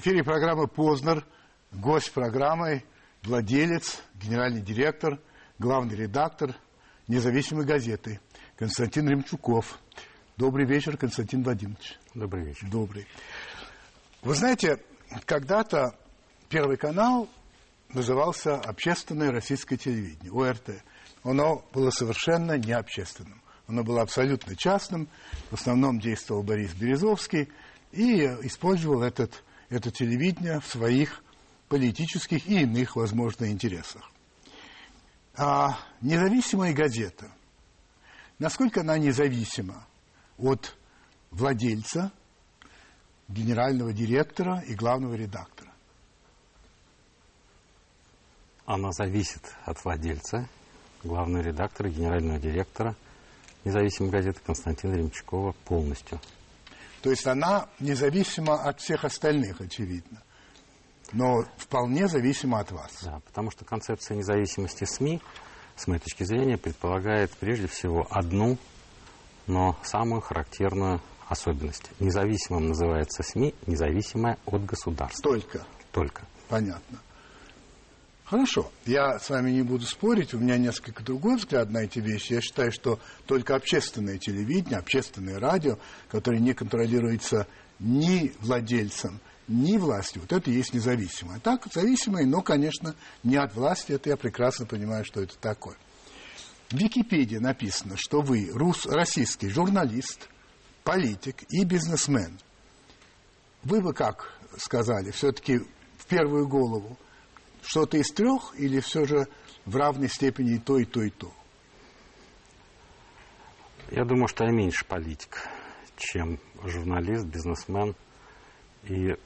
эфире программы «Познер». Гость программы, владелец, генеральный директор, главный редактор независимой газеты Константин Ремчуков. Добрый вечер, Константин Владимирович. Добрый вечер. Добрый. Вы знаете, когда-то Первый канал назывался «Общественное российское телевидение», ОРТ. Оно было совершенно не общественным. Оно было абсолютно частным. В основном действовал Борис Березовский и использовал этот, это телевидение в своих политических и иных, возможно, интересах. А независимая газета, насколько она независима от владельца, генерального директора и главного редактора? Она зависит от владельца, главного редактора, генерального директора независимой газеты Константина Ремчукова полностью. То есть она независима от всех остальных, очевидно, но вполне зависима от вас. Да, потому что концепция независимости СМИ, с моей точки зрения, предполагает прежде всего одну, но самую характерную особенность. Независимым называется СМИ, независимая от государства. Только? Только. Понятно. Хорошо, я с вами не буду спорить, у меня несколько другой взгляд на эти вещи. Я считаю, что только общественное телевидение, общественное радио, которое не контролируется ни владельцем, ни властью, вот это и есть независимое. Так, зависимое, но, конечно, не от власти, это я прекрасно понимаю, что это такое. В Википедии написано, что вы рус, российский журналист, политик и бизнесмен. Вы бы как сказали, все-таки в первую голову – что-то из трех или все же в равной степени и то, и то, и то? Я думаю, что я меньше политик, чем журналист, бизнесмен и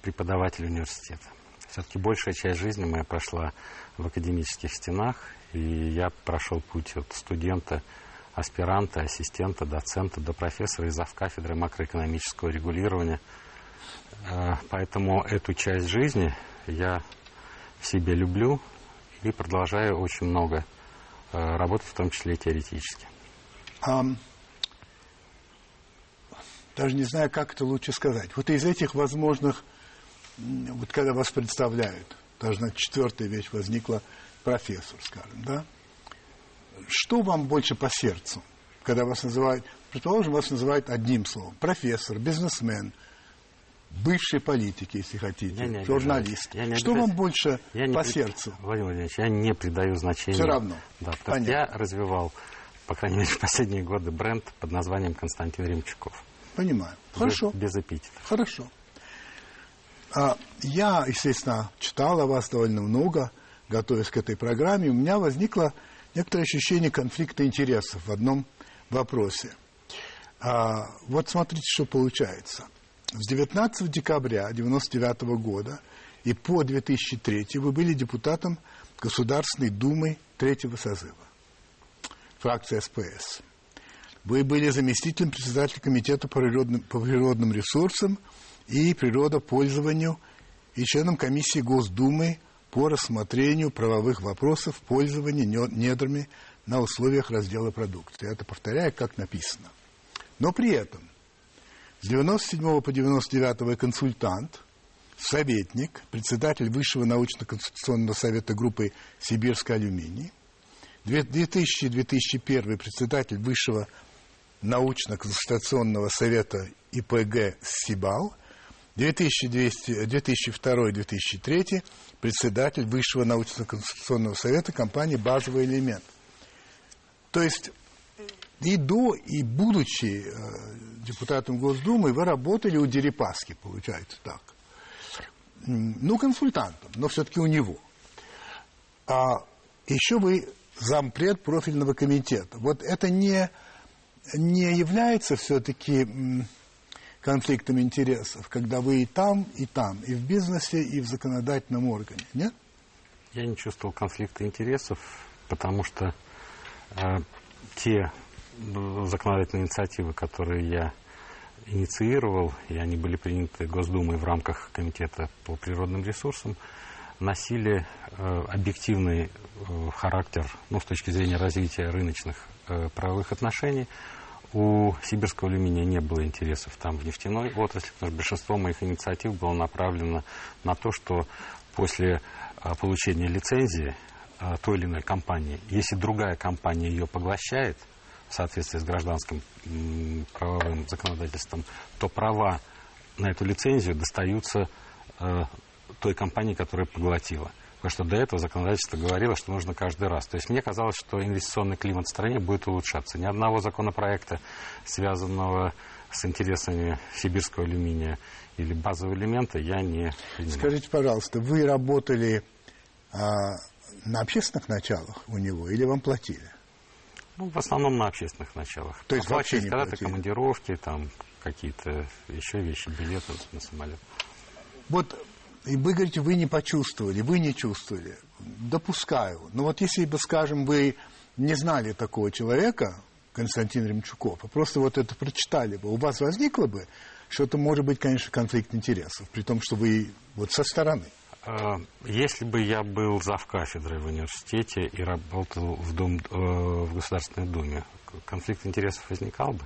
преподаватель университета. Все-таки большая часть жизни моя прошла в академических стенах, и я прошел путь от студента, аспиранта, ассистента, доцента до профессора из кафедры макроэкономического регулирования. Э, поэтому эту часть жизни я в себе люблю и продолжаю очень много э, работать, в том числе теоретически. Um, даже не знаю, как это лучше сказать. Вот из этих возможных, вот когда вас представляют, должна четвертая вещь возникла, профессор, скажем, да? Что вам больше по сердцу, когда вас называют, предположим, вас называют одним словом, профессор, бизнесмен, бывший политик, если хотите, я не журналист. Я не что вам больше я по не сердцу? Владимир Владимирович, я не придаю значения. Все равно. Да, потому что я развивал, по крайней мере, в последние годы бренд под названием Константин Ремчуков. Понимаю. Хорошо. Без, без эпитета. Хорошо. А, я, естественно, читал о вас довольно много, готовясь к этой программе. У меня возникло некоторое ощущение конфликта интересов в одном вопросе. А, вот смотрите, что получается – с 19 декабря 1999 года и по 2003 вы были депутатом Государственной Думы третьего созыва, фракция СПС. Вы были заместителем председателя Комитета по природным, по природным ресурсам и природопользованию и членом комиссии Госдумы по рассмотрению правовых вопросов пользования недрами на условиях раздела продукции. Это повторяю, как написано. Но при этом с 97 по 99 вы консультант, советник, председатель Высшего научно-конституционного совета группы «Сибирский алюминий», 2000-2001 председатель Высшего научно-консультационного совета ИПГ «Сибал», 2002-2003 председатель Высшего научно-конституционного совета компании «Базовый элемент». То есть и до, и будучи э, депутатом Госдумы, вы работали у Дерипаски, получается так. Ну, консультантом, но все-таки у него. А еще вы зампред профильного комитета. Вот это не, не является все-таки конфликтом интересов, когда вы и там, и там, и в бизнесе, и в законодательном органе, нет? Я не чувствовал конфликта интересов, потому что э, те законодательные инициативы, которые я инициировал, и они были приняты Госдумой в рамках Комитета по природным ресурсам, носили э, объективный э, характер, ну, с точки зрения развития рыночных э, правовых отношений, у сибирского алюминия не было интересов там в нефтяной отрасли, потому что большинство моих инициатив было направлено на то, что после а, получения лицензии а, той или иной компании, если другая компания ее поглощает в соответствии с гражданским правовым законодательством, то права на эту лицензию достаются а, той компании, которая поглотила. Потому что до этого законодательство говорило, что нужно каждый раз. То есть мне казалось, что инвестиционный климат в стране будет улучшаться. Ни одного законопроекта, связанного с интересами сибирского алюминия или базового элемента, я не принимал. Скажите, пожалуйста, вы работали а, на общественных началах у него или вам платили? Ну, в основном на общественных началах. То есть вообще не когда-то командировки, там какие-то еще вещи, билеты на самолет. Вот и вы говорите, вы не почувствовали, вы не чувствовали. Допускаю. Но вот если бы, скажем, вы не знали такого человека, Константин Ремчуков, а просто вот это прочитали бы, у вас возникло бы, что это может быть, конечно, конфликт интересов, при том, что вы вот со стороны. А, если бы я был зав кафедрой в университете и работал в, Дум, э, в Государственной Думе, конфликт интересов возникал бы?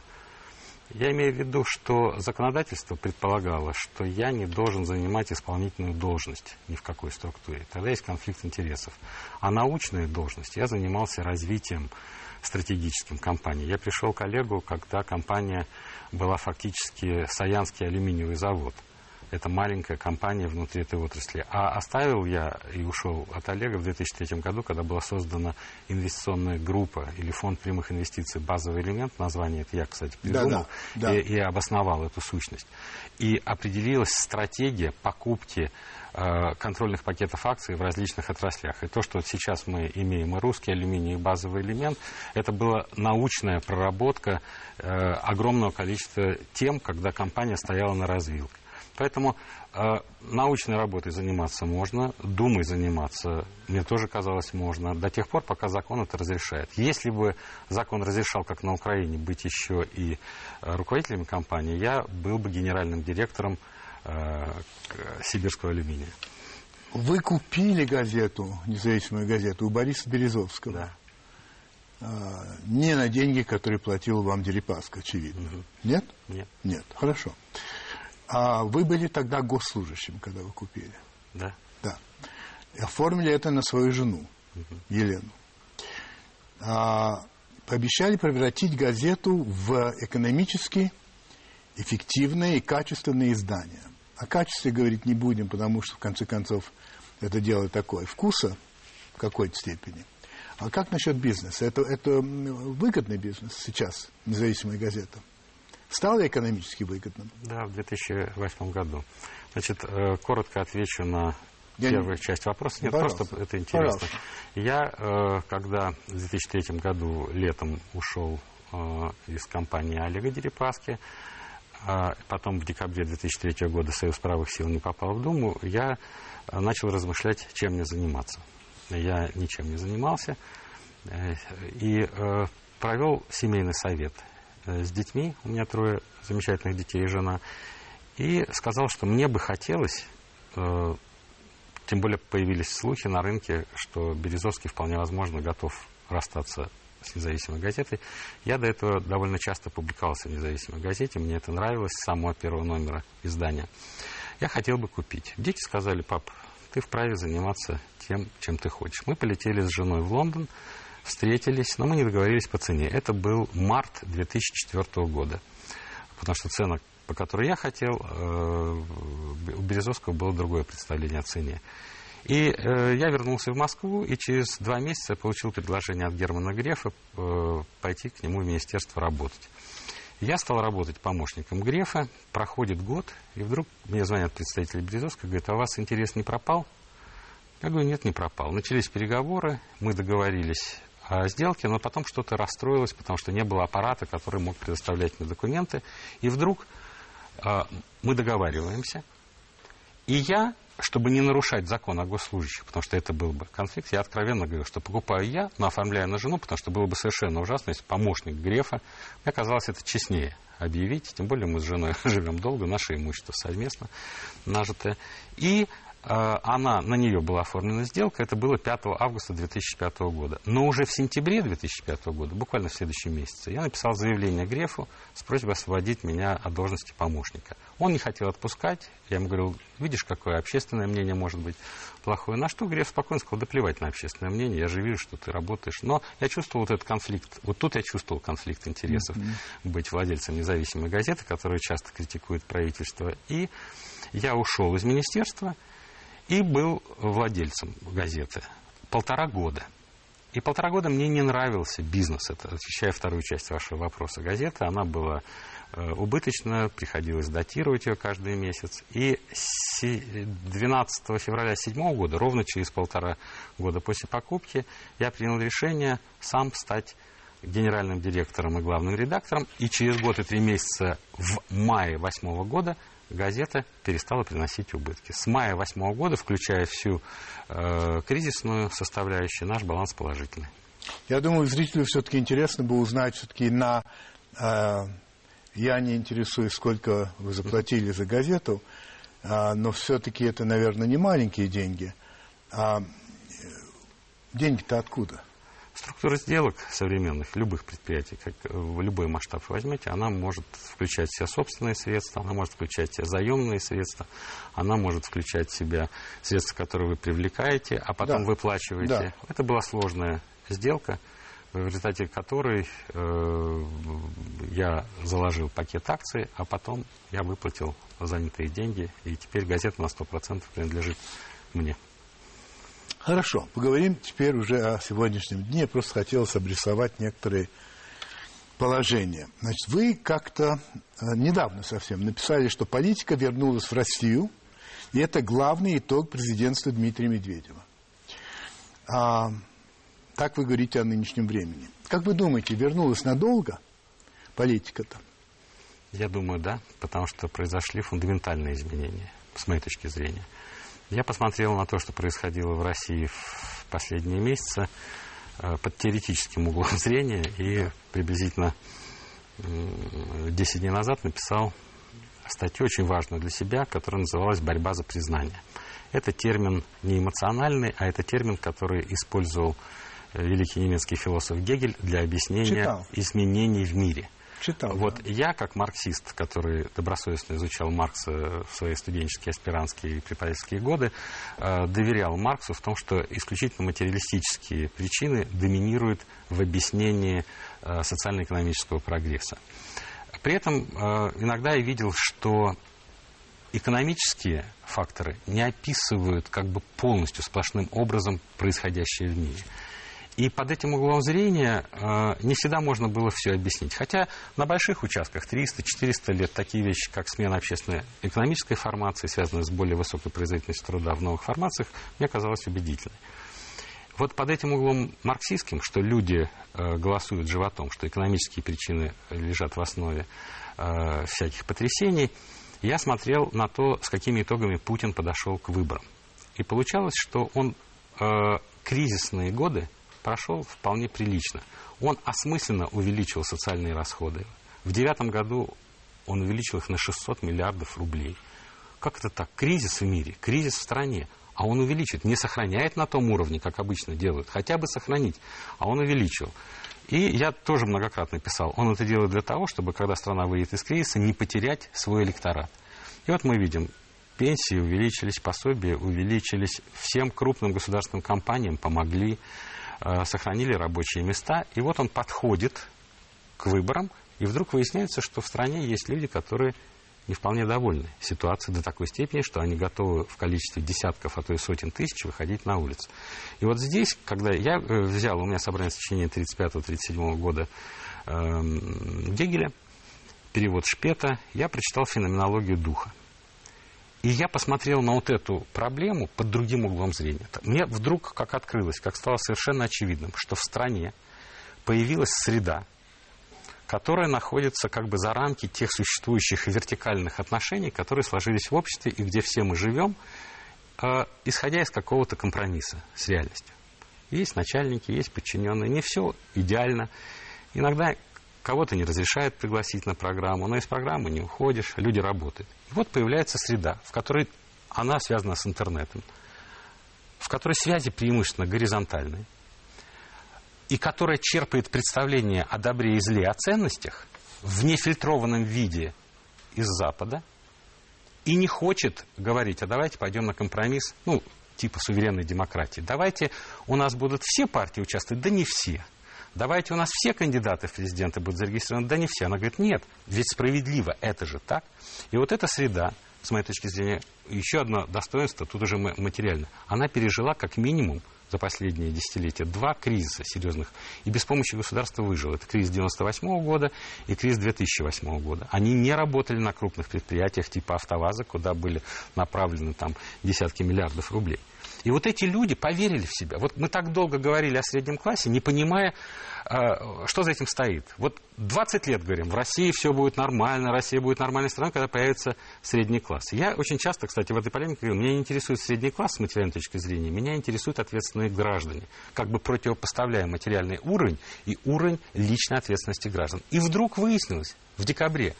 Я имею в виду, что законодательство предполагало, что я не должен занимать исполнительную должность ни в какой структуре. Тогда есть конфликт интересов. А научная должность я занимался развитием стратегическим компании. Я пришел к Олегу, когда компания была фактически Саянский алюминиевый завод это маленькая компания внутри этой отрасли. А оставил я и ушел от Олега в 2003 году, когда была создана инвестиционная группа или фонд прямых инвестиций «Базовый элемент», название это я, кстати, придумал, да, да, да. И, и обосновал эту сущность. И определилась стратегия покупки э, контрольных пакетов акций в различных отраслях. И то, что сейчас мы имеем и русский алюминий, и базовый элемент, это была научная проработка э, огромного количества тем, когда компания стояла на развилке. Поэтому э, научной работой заниматься можно, думой заниматься мне тоже казалось можно, до тех пор, пока закон это разрешает. Если бы закон разрешал, как на Украине, быть еще и э, руководителем компании, я был бы генеральным директором э, Сибирского алюминия. Вы купили газету, независимую газету, у Бориса Березовского. Да. А, не на деньги, которые платил вам Дерипаска, очевидно. Угу. Нет? Нет. Нет, хорошо. А вы были тогда госслужащим, когда вы купили? Да. Да. И оформили это на свою жену, угу. Елену. А, пообещали превратить газету в экономически эффективное и качественное издание. О качестве говорить не будем, потому что, в конце концов, это дело такое вкуса в какой-то степени. А как насчет бизнеса? Это, это выгодный бизнес сейчас, независимая газета? Стало экономически выгодным? Да, в 2008 году. Значит, э, коротко отвечу на я первую не... часть вопроса. Нет, Пожалуйста. просто это интересно. Пожалуйста. Я, э, когда в 2003 году летом ушел э, из компании Олега Дерипаски, потом в декабре 2003 года Союз правых сил не попал в Думу, я начал размышлять, чем мне заниматься. Я ничем не занимался и провел семейный совет. Э, с детьми, у меня трое замечательных детей и жена, и сказал, что мне бы хотелось, э, тем более появились слухи на рынке, что Березовский вполне возможно готов расстаться с независимой газетой. Я до этого довольно часто публиковался в независимой газете, мне это нравилось с самого первого номера издания. Я хотел бы купить. Дети сказали, пап, ты вправе заниматься тем, чем ты хочешь. Мы полетели с женой в Лондон, встретились, но мы не договорились по цене. Это был март 2004 года. Потому что цена, по которой я хотел, э, у Березовского было другое представление о цене. И э, я вернулся в Москву, и через два месяца получил предложение от Германа Грефа э, пойти к нему в министерство работать. Я стал работать помощником Грефа, проходит год, и вдруг мне звонят представители Березовского, говорят, а у вас интерес не пропал? Я говорю, нет, не пропал. Начались переговоры, мы договорились сделки, но потом что-то расстроилось, потому что не было аппарата, который мог предоставлять мне документы. И вдруг э, мы договариваемся. И я, чтобы не нарушать закон о госслужащих, потому что это был бы конфликт, я откровенно говорю, что покупаю я, но оформляю на жену, потому что было бы совершенно ужасно, если помощник Грефа, мне казалось это честнее объявить, тем более мы с женой живем долго, наше имущество совместно нажитое. И Э, она, на нее была оформлена сделка, это было 5 августа 2005 года. Но уже в сентябре 2005 года, буквально в следующем месяце, я написал заявление Грефу с просьбой освободить меня от должности помощника. Он не хотел отпускать, я ему говорил, видишь, какое общественное мнение может быть плохое. На что Греф спокойно сказал, да плевать на общественное мнение, я же вижу, что ты работаешь. Но я чувствовал вот этот конфликт, вот тут я чувствовал конфликт интересов, mm-hmm. быть владельцем независимой газеты, которая часто критикует правительство. И я ушел из министерства, и был владельцем газеты полтора года. И полтора года мне не нравился бизнес. Это отвечая вторую часть вашего вопроса. Газета, она была э, убыточна, приходилось датировать ее каждый месяц. И 12 февраля 2007 года, ровно через полтора года после покупки, я принял решение сам стать генеральным директором и главным редактором. И через год и три месяца в мае 2008 года газета перестала приносить убытки. С мая 2008 года, включая всю э, кризисную составляющую, наш баланс положительный. Я думаю, зрителю все-таки интересно было узнать все-таки на... Э, я не интересуюсь, сколько вы заплатили за газету, э, но все-таки это, наверное, не маленькие деньги. А деньги-то откуда? Структура сделок современных, любых предприятий, как в любой масштаб возьмете, она может включать в себя собственные средства, она может включать в себя заемные средства, она может включать в себя средства, которые вы привлекаете, а потом да. выплачиваете. Да. Это была сложная сделка, в результате которой э, я заложил пакет акций, а потом я выплатил занятые деньги, и теперь газета на 100% принадлежит мне. Хорошо, поговорим теперь уже о сегодняшнем дне. Просто хотелось обрисовать некоторые положения. Значит, вы как-то э, недавно совсем написали, что политика вернулась в Россию, и это главный итог президентства Дмитрия Медведева. А, так вы говорите о нынешнем времени. Как вы думаете, вернулась надолго политика-то? Я думаю, да, потому что произошли фундаментальные изменения, с моей точки зрения. Я посмотрел на то, что происходило в России в последние месяцы э, под теоретическим углом зрения и приблизительно 10 дней назад написал статью очень важную для себя, которая называлась «Борьба за признание». Это термин не эмоциональный, а это термин, который использовал э, великий немецкий философ Гегель для объяснения Читал. изменений в мире – Читал. Вот да. я, как марксист, который добросовестно изучал Маркса в свои студенческие, аспирантские и преподавательские годы, э, доверял Марксу в том, что исключительно материалистические причины доминируют в объяснении э, социально-экономического прогресса. При этом э, иногда я видел, что экономические факторы не описывают как бы полностью сплошным образом происходящее в мире. И под этим углом зрения э, не всегда можно было все объяснить. Хотя на больших участках 300-400 лет такие вещи, как смена общественной экономической формации, связанные с более высокой производительностью труда в новых формациях, мне казалось убедительной. Вот под этим углом марксистским, что люди э, голосуют животом, что экономические причины лежат в основе э, всяких потрясений, я смотрел на то, с какими итогами Путин подошел к выборам. И получалось, что он э, кризисные годы прошел вполне прилично. Он осмысленно увеличил социальные расходы. В девятом году он увеличил их на 600 миллиардов рублей. Как это так? Кризис в мире, кризис в стране. А он увеличит, не сохраняет на том уровне, как обычно делают. Хотя бы сохранить. А он увеличил. И я тоже многократно писал, он это делает для того, чтобы, когда страна выйдет из кризиса, не потерять свой электорат. И вот мы видим, пенсии увеличились, пособия увеличились, всем крупным государственным компаниям помогли, сохранили рабочие места. И вот он подходит к выборам, и вдруг выясняется, что в стране есть люди, которые не вполне довольны ситуацией до такой степени, что они готовы в количестве десятков, а то и сотен тысяч выходить на улицу. И вот здесь, когда я э, взял, у меня собрание сочинения 35-37 года э, Гегеля, перевод Шпета, я прочитал феноменологию духа. И я посмотрел на вот эту проблему под другим углом зрения. Мне вдруг как открылось, как стало совершенно очевидным, что в стране появилась среда, которая находится как бы за рамки тех существующих вертикальных отношений, которые сложились в обществе и где все мы живем, э, исходя из какого-то компромисса с реальностью. Есть начальники, есть подчиненные, не все идеально. Иногда Кого-то не разрешают пригласить на программу, но из программы не уходишь, люди работают. И вот появляется среда, в которой она связана с интернетом, в которой связи преимущественно горизонтальные, и которая черпает представление о добре и зле, о ценностях в нефильтрованном виде из Запада, и не хочет говорить, а давайте пойдем на компромисс, ну, типа суверенной демократии. Давайте у нас будут все партии участвовать, да не все. Давайте у нас все кандидаты в президенты будут зарегистрированы, да не все. Она говорит, нет, ведь справедливо, это же так. И вот эта среда, с моей точки зрения, еще одно достоинство, тут уже материально, она пережила как минимум за последние десятилетия два кризиса серьезных, и без помощи государства выжил. Это кризис 98 -го года и кризис 2008 года. Они не работали на крупных предприятиях типа «АвтоВАЗа», куда были направлены там десятки миллиардов рублей. И вот эти люди поверили в себя. Вот мы так долго говорили о среднем классе, не понимая, а, что за этим стоит. Вот 20 лет говорим, в России все будет нормально, Россия будет нормальной страной, когда появится средний класс. Я очень часто, кстати, в этой полемике говорю, меня не интересует средний класс с материальной точки зрения, меня интересуют ответственные граждане. Как бы противопоставляя материальный уровень и уровень личной ответственности граждан. И вдруг выяснилось в декабре,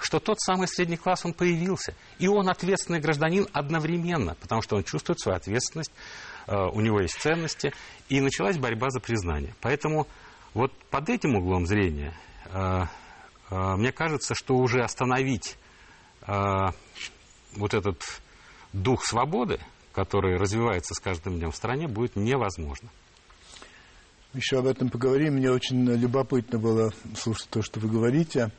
что тот самый средний класс, он появился. И он ответственный гражданин одновременно, потому что он чувствует свою ответственность, э, у него есть ценности, и началась борьба за признание. Поэтому вот под этим углом зрения э, э, мне кажется, что уже остановить вот этот дух свободы, который развивается с каждым днем в стране, будет невозможно. Еще об этом поговорим. Мне очень любопытно было слушать то, что вы говорите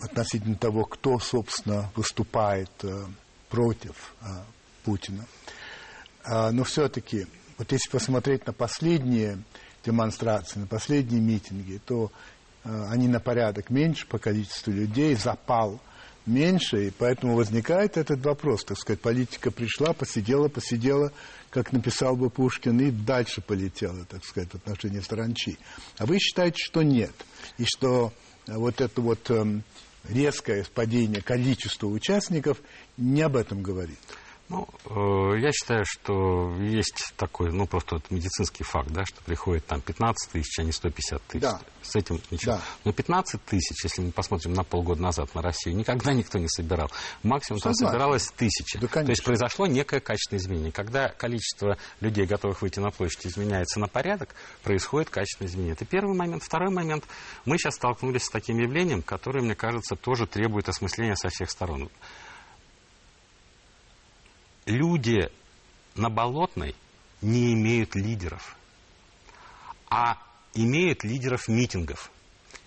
относительно того, кто, собственно, выступает э, против э, Путина. А, но все-таки, вот если посмотреть на последние демонстрации, на последние митинги, то э, они на порядок меньше по количеству людей, запал меньше, и поэтому возникает этот вопрос, так сказать, политика пришла, посидела, посидела, как написал бы Пушкин, и дальше полетела, так сказать, в отношении саранчи. А вы считаете, что нет, и что вот это вот эм, резкое падение количества участников не об этом говорит. Ну, э, я считаю, что есть такой, ну, просто вот медицинский факт, да, что приходит там 15 тысяч, а не 150 тысяч. Да. С этим ничего. Да. Но 15 тысяч, если мы посмотрим на полгода назад на Россию, никогда никто не собирал. Максимум там собиралось тысяча. Да, То есть произошло некое качественное изменение. Когда количество людей, готовых выйти на площадь, изменяется на порядок, происходит качественное изменение. Это первый момент. Второй момент. Мы сейчас столкнулись с таким явлением, которое, мне кажется, тоже требует осмысления со всех сторон люди на Болотной не имеют лидеров, а имеют лидеров митингов.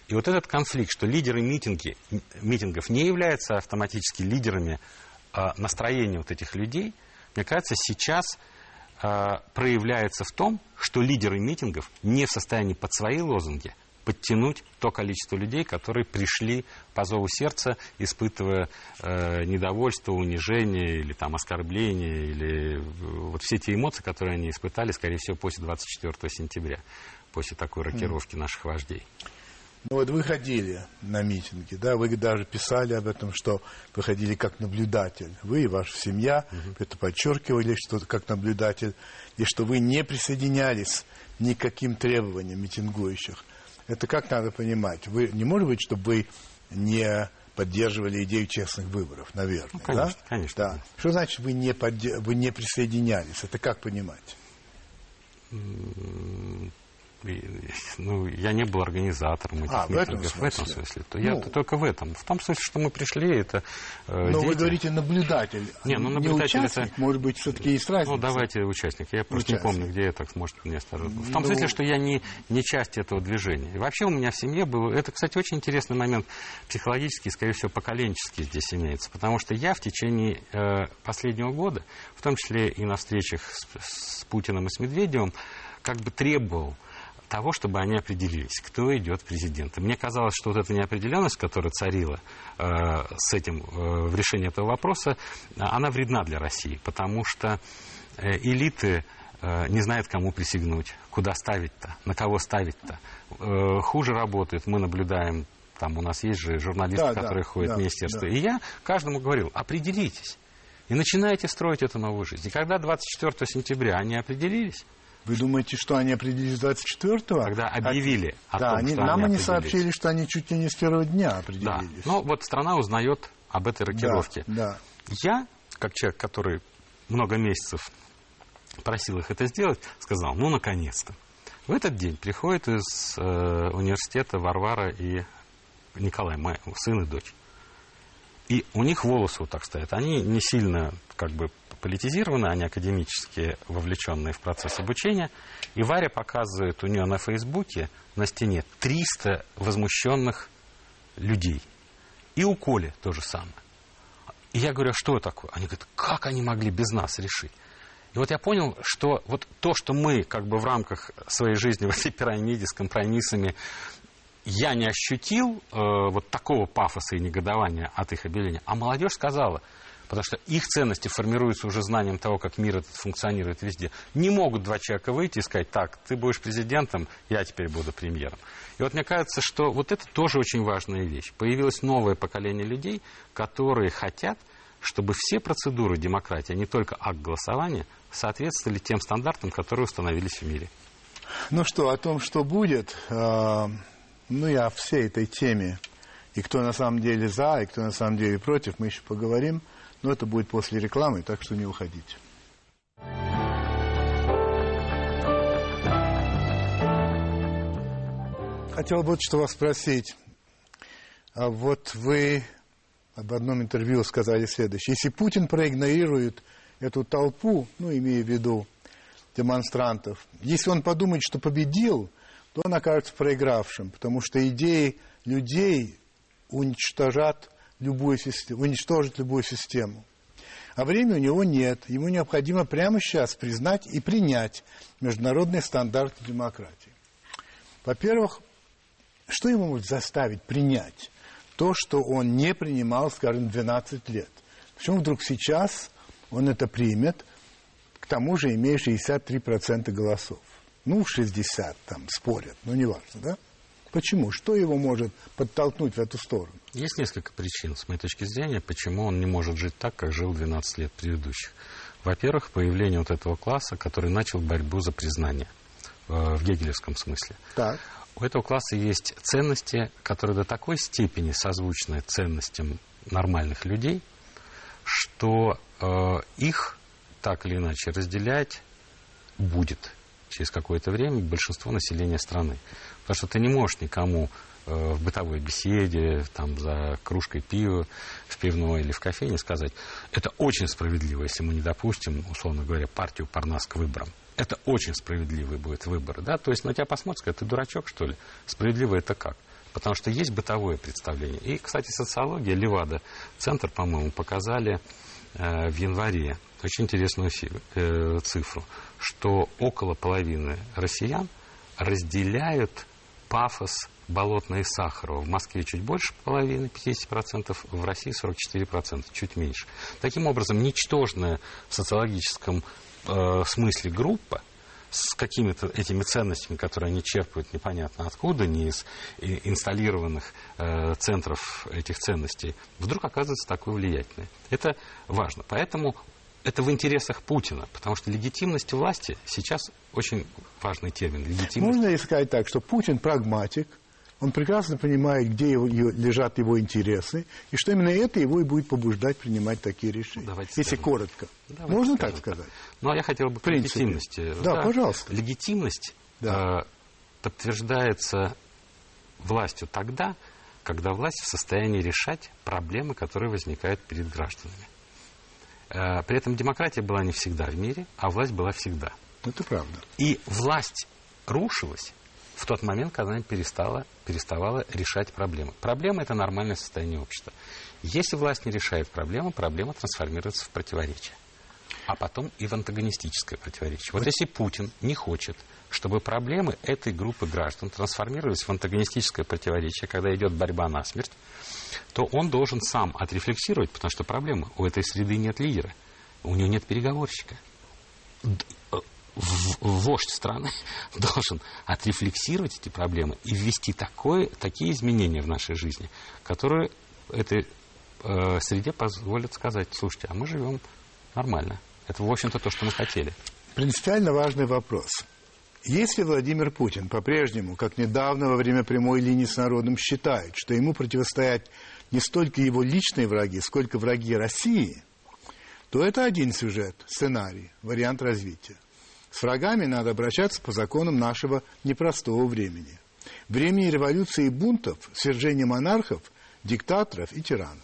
И вот этот конфликт, что лидеры митинги, митингов не являются автоматически лидерами э, настроения вот этих людей, мне кажется, сейчас э, проявляется в том, что лидеры митингов не в состоянии под свои лозунги – подтянуть то количество людей, которые пришли по зову сердца, испытывая э, недовольство, унижение или там оскорбление, или э, вот все те эмоции, которые они испытали, скорее всего, после 24 сентября, после такой рокировки наших вождей. Ну вот вы ходили на митинги, да, вы даже писали об этом, что вы ходили как наблюдатель. Вы и ваша семья угу. это подчеркивали, что как наблюдатель, и что вы не присоединялись ни к каким требованиям митингующих. Это как надо понимать? Вы, не может быть, чтобы вы не поддерживали идею честных выборов, наверное. Ну, конечно, да? конечно. Да. Что значит вы не, подде... вы не присоединялись? Это как понимать? Ну, я не был организатором этих а, митингов. В этом смысле? В этом смысле. То ну, я только в этом. В том смысле, что мы пришли, это э, Но дети. вы говорите наблюдатель. Не, ну наблюдатель не участник, это... может быть, все-таки есть разница. Ну, давайте участник. Я просто участник. не помню, где я так, может, мне осторожно. В том ну... смысле, что я не, не часть этого движения. И вообще у меня в семье было... Это, кстати, очень интересный момент психологический, скорее всего, поколенческий здесь имеется. Потому что я в течение э, последнего года, в том числе и на встречах с, с Путиным и с Медведевым, как бы требовал того, чтобы они определились, кто идет президентом. Мне казалось, что вот эта неопределенность, которая царила э, с этим э, в решении этого вопроса, она вредна для России, потому что э, элиты э, не знают, кому присягнуть, куда ставить-то, на кого ставить-то. Э, хуже работают, мы наблюдаем, там у нас есть же журналисты, да, которые да, ходят да, в министерство. Да. И я каждому говорил, определитесь. И начинаете строить эту новую жизнь. И когда 24 сентября они определились, вы думаете, что они определились 24-го? Когда объявили о да, том, они, что нам они, они сообщили, что они чуть ли не с первого дня определились. Да. Ну, вот страна узнает об этой рокировке. Да, да. Я как человек, который много месяцев просил их это сделать, сказал, ну, наконец-то. В этот день приходят из э, университета Варвара и Николай, мой сын и дочь. И у них волосы вот так стоят. Они не сильно как бы политизированы, они академически вовлеченные в процесс обучения. И Варя показывает у нее на Фейсбуке на стене 300 возмущенных людей. И у Коли то же самое. И я говорю, а что такое? Они говорят, как они могли без нас решить? И вот я понял, что вот то, что мы как бы в рамках своей жизни в этой пирамиде с компромиссами, я не ощутил э, вот такого пафоса и негодования от их объявления, а молодежь сказала, потому что их ценности формируются уже знанием того, как мир этот функционирует везде. Не могут два человека выйти и сказать, так, ты будешь президентом, я теперь буду премьером. И вот мне кажется, что вот это тоже очень важная вещь. Появилось новое поколение людей, которые хотят, чтобы все процедуры демократии, а не только акт голосования, соответствовали тем стандартам, которые установились в мире. Ну что, о том, что будет, э, ну и о всей этой теме, и кто на самом деле за, и кто на самом деле против, мы еще поговорим, но это будет после рекламы, так что не уходите. Хотел вот что вас спросить. А вот вы об одном интервью сказали следующее. Если Путин проигнорирует эту толпу, ну, имея в виду демонстрантов, если он подумает, что победил, то он окажется проигравшим, потому что идеи людей уничтожат любую систему, уничтожат любую систему. А времени у него нет. Ему необходимо прямо сейчас признать и принять международные стандарты демократии. Во-первых, что ему может заставить принять то, что он не принимал, скажем, 12 лет? Почему вдруг сейчас он это примет, к тому же имея 63% голосов? Ну, 60 там спорят, но не важно, да? Почему? Что его может подтолкнуть в эту сторону? Есть несколько причин, с моей точки зрения, почему он не может жить так, как жил 12 лет предыдущих. Во-первых, появление вот этого класса, который начал борьбу за признание э, в гегелевском смысле. Так. У этого класса есть ценности, которые до такой степени созвучны ценностям нормальных людей, что э, их так или иначе разделять будет через какое-то время большинство населения страны. Потому что ты не можешь никому э, в бытовой беседе, там, за кружкой пива в пивной или в кофейне сказать, это очень справедливо, если мы не допустим, условно говоря, партию Парнас к выборам это очень справедливый будет выбор, да, то есть на тебя посмотрят, скажут, ты дурачок, что ли? Справедливо это как? Потому что есть бытовое представление. И, кстати, социология, Левада, центр, по-моему, показали э, в январе очень интересную э, цифру, что около половины россиян разделяют пафос Болотное и Сахарова. В Москве чуть больше половины, 50%, в России 44%, чуть меньше. Таким образом, ничтожная в социологическом э, смысле группа с какими-то этими ценностями, которые они черпают непонятно откуда, не из инсталлированных э, центров этих ценностей, вдруг оказывается такой влиятельной. Это важно. Поэтому это в интересах Путина, потому что легитимность власти сейчас очень важный термин. Легитимность... Можно ли сказать так, что Путин прагматик, он прекрасно понимает, где его, лежат его интересы, и что именно это его и будет побуждать принимать такие решения. Давайте если скажем. коротко. Давайте Можно так сказать? Ну, а я хотел бы к легитимности. Да, да, пожалуйста. Легитимность да. э, подтверждается властью тогда, когда власть в состоянии решать проблемы, которые возникают перед гражданами. Э, при этом демократия была не всегда в мире, а власть была всегда. Это правда. И власть рушилась в тот момент, когда она перестала, переставала решать проблемы. Проблема – это нормальное состояние общества. Если власть не решает проблему, проблема трансформируется в противоречие. А потом и в антагонистическое противоречие. Вот если Путин не хочет, чтобы проблемы этой группы граждан трансформировались в антагонистическое противоречие, когда идет борьба на смерть, то он должен сам отрефлексировать, потому что проблема у этой среды нет лидера, у него нет переговорщика вождь страны должен отрефлексировать эти проблемы и ввести такое, такие изменения в нашей жизни, которые этой э, среде позволят сказать, слушайте, а мы живем нормально. Это, в общем-то, то, что мы хотели. Принципиально важный вопрос. Если Владимир Путин по-прежнему, как недавно во время прямой линии с народом, считает, что ему противостоять не столько его личные враги, сколько враги России, то это один сюжет, сценарий, вариант развития. С врагами надо обращаться по законам нашего непростого времени. Времени революции и бунтов, свержения монархов, диктаторов и тиранов.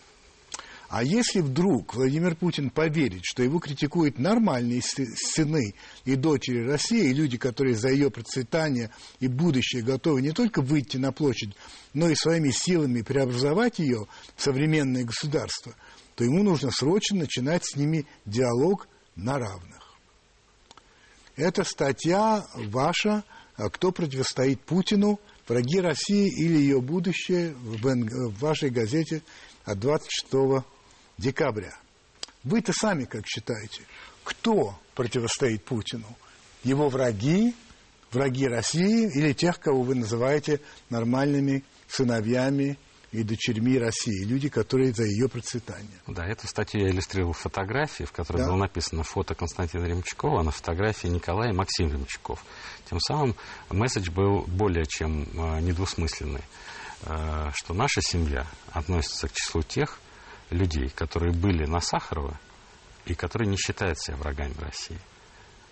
А если вдруг Владимир Путин поверит, что его критикуют нормальные сыны и дочери России, и люди, которые за ее процветание и будущее готовы не только выйти на площадь, но и своими силами преобразовать ее в современное государство, то ему нужно срочно начинать с ними диалог на равных. Это статья ваша «Кто противостоит Путину? Враги России или ее будущее» в вашей газете от 26 декабря. Вы-то сами как считаете, кто противостоит Путину? Его враги, враги России или тех, кого вы называете нормальными сыновьями и дочерьми России, люди, которые за ее процветание. Да, эту статью я иллюстрировал фотографии, в которой да. было написано фото Константина Ремчукова, а на фотографии Николая и Максим Ремчуков. Тем самым месседж был более чем э, недвусмысленный, э, что наша семья относится к числу тех, людей, которые были на Сахарова и которые не считают себя врагами России.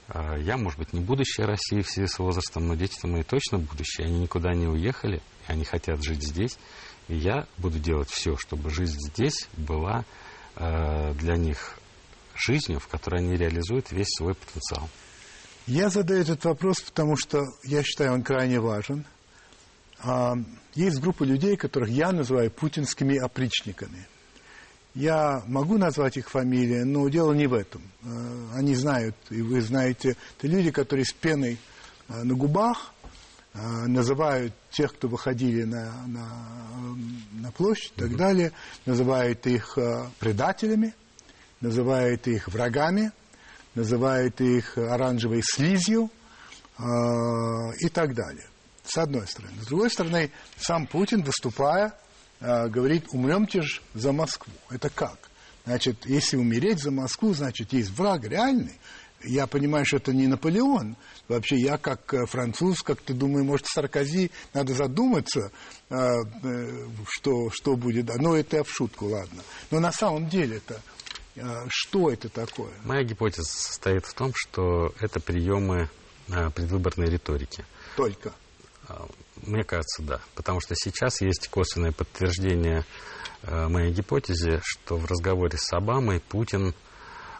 А, я, может быть, не будущее России в связи с возрастом, но дети-то мои точно будущее. Они никуда не уехали, они хотят жить здесь. И я буду делать все, чтобы жизнь здесь была а, для них жизнью, в которой они реализуют весь свой потенциал. Я задаю этот вопрос, потому что я считаю, он крайне важен. А, есть группа людей, которых я называю путинскими опричниками – я могу назвать их фамилии, но дело не в этом. Э, они знают, и вы знаете, это люди, которые с пеной э, на губах э, называют тех, кто выходили на, на, на площадь и так далее, называют их предателями, называют их врагами, называют их оранжевой слизью и так далее. С одной стороны. С другой стороны, сам Путин, выступая, говорит, умремте же за Москву. Это как? Значит, если умереть за Москву, значит, есть враг реальный. Я понимаю, что это не Наполеон. Вообще, я как э, француз, как ты думаю, может, Саркози, надо задуматься, э, э, что, что будет. Но это в шутку, ладно. Но на самом деле это что это такое? Моя гипотеза состоит в том, что это приемы предвыборной риторики. Только? Мне кажется, да. Потому что сейчас есть косвенное подтверждение э, моей гипотезе, что в разговоре с Обамой Путин,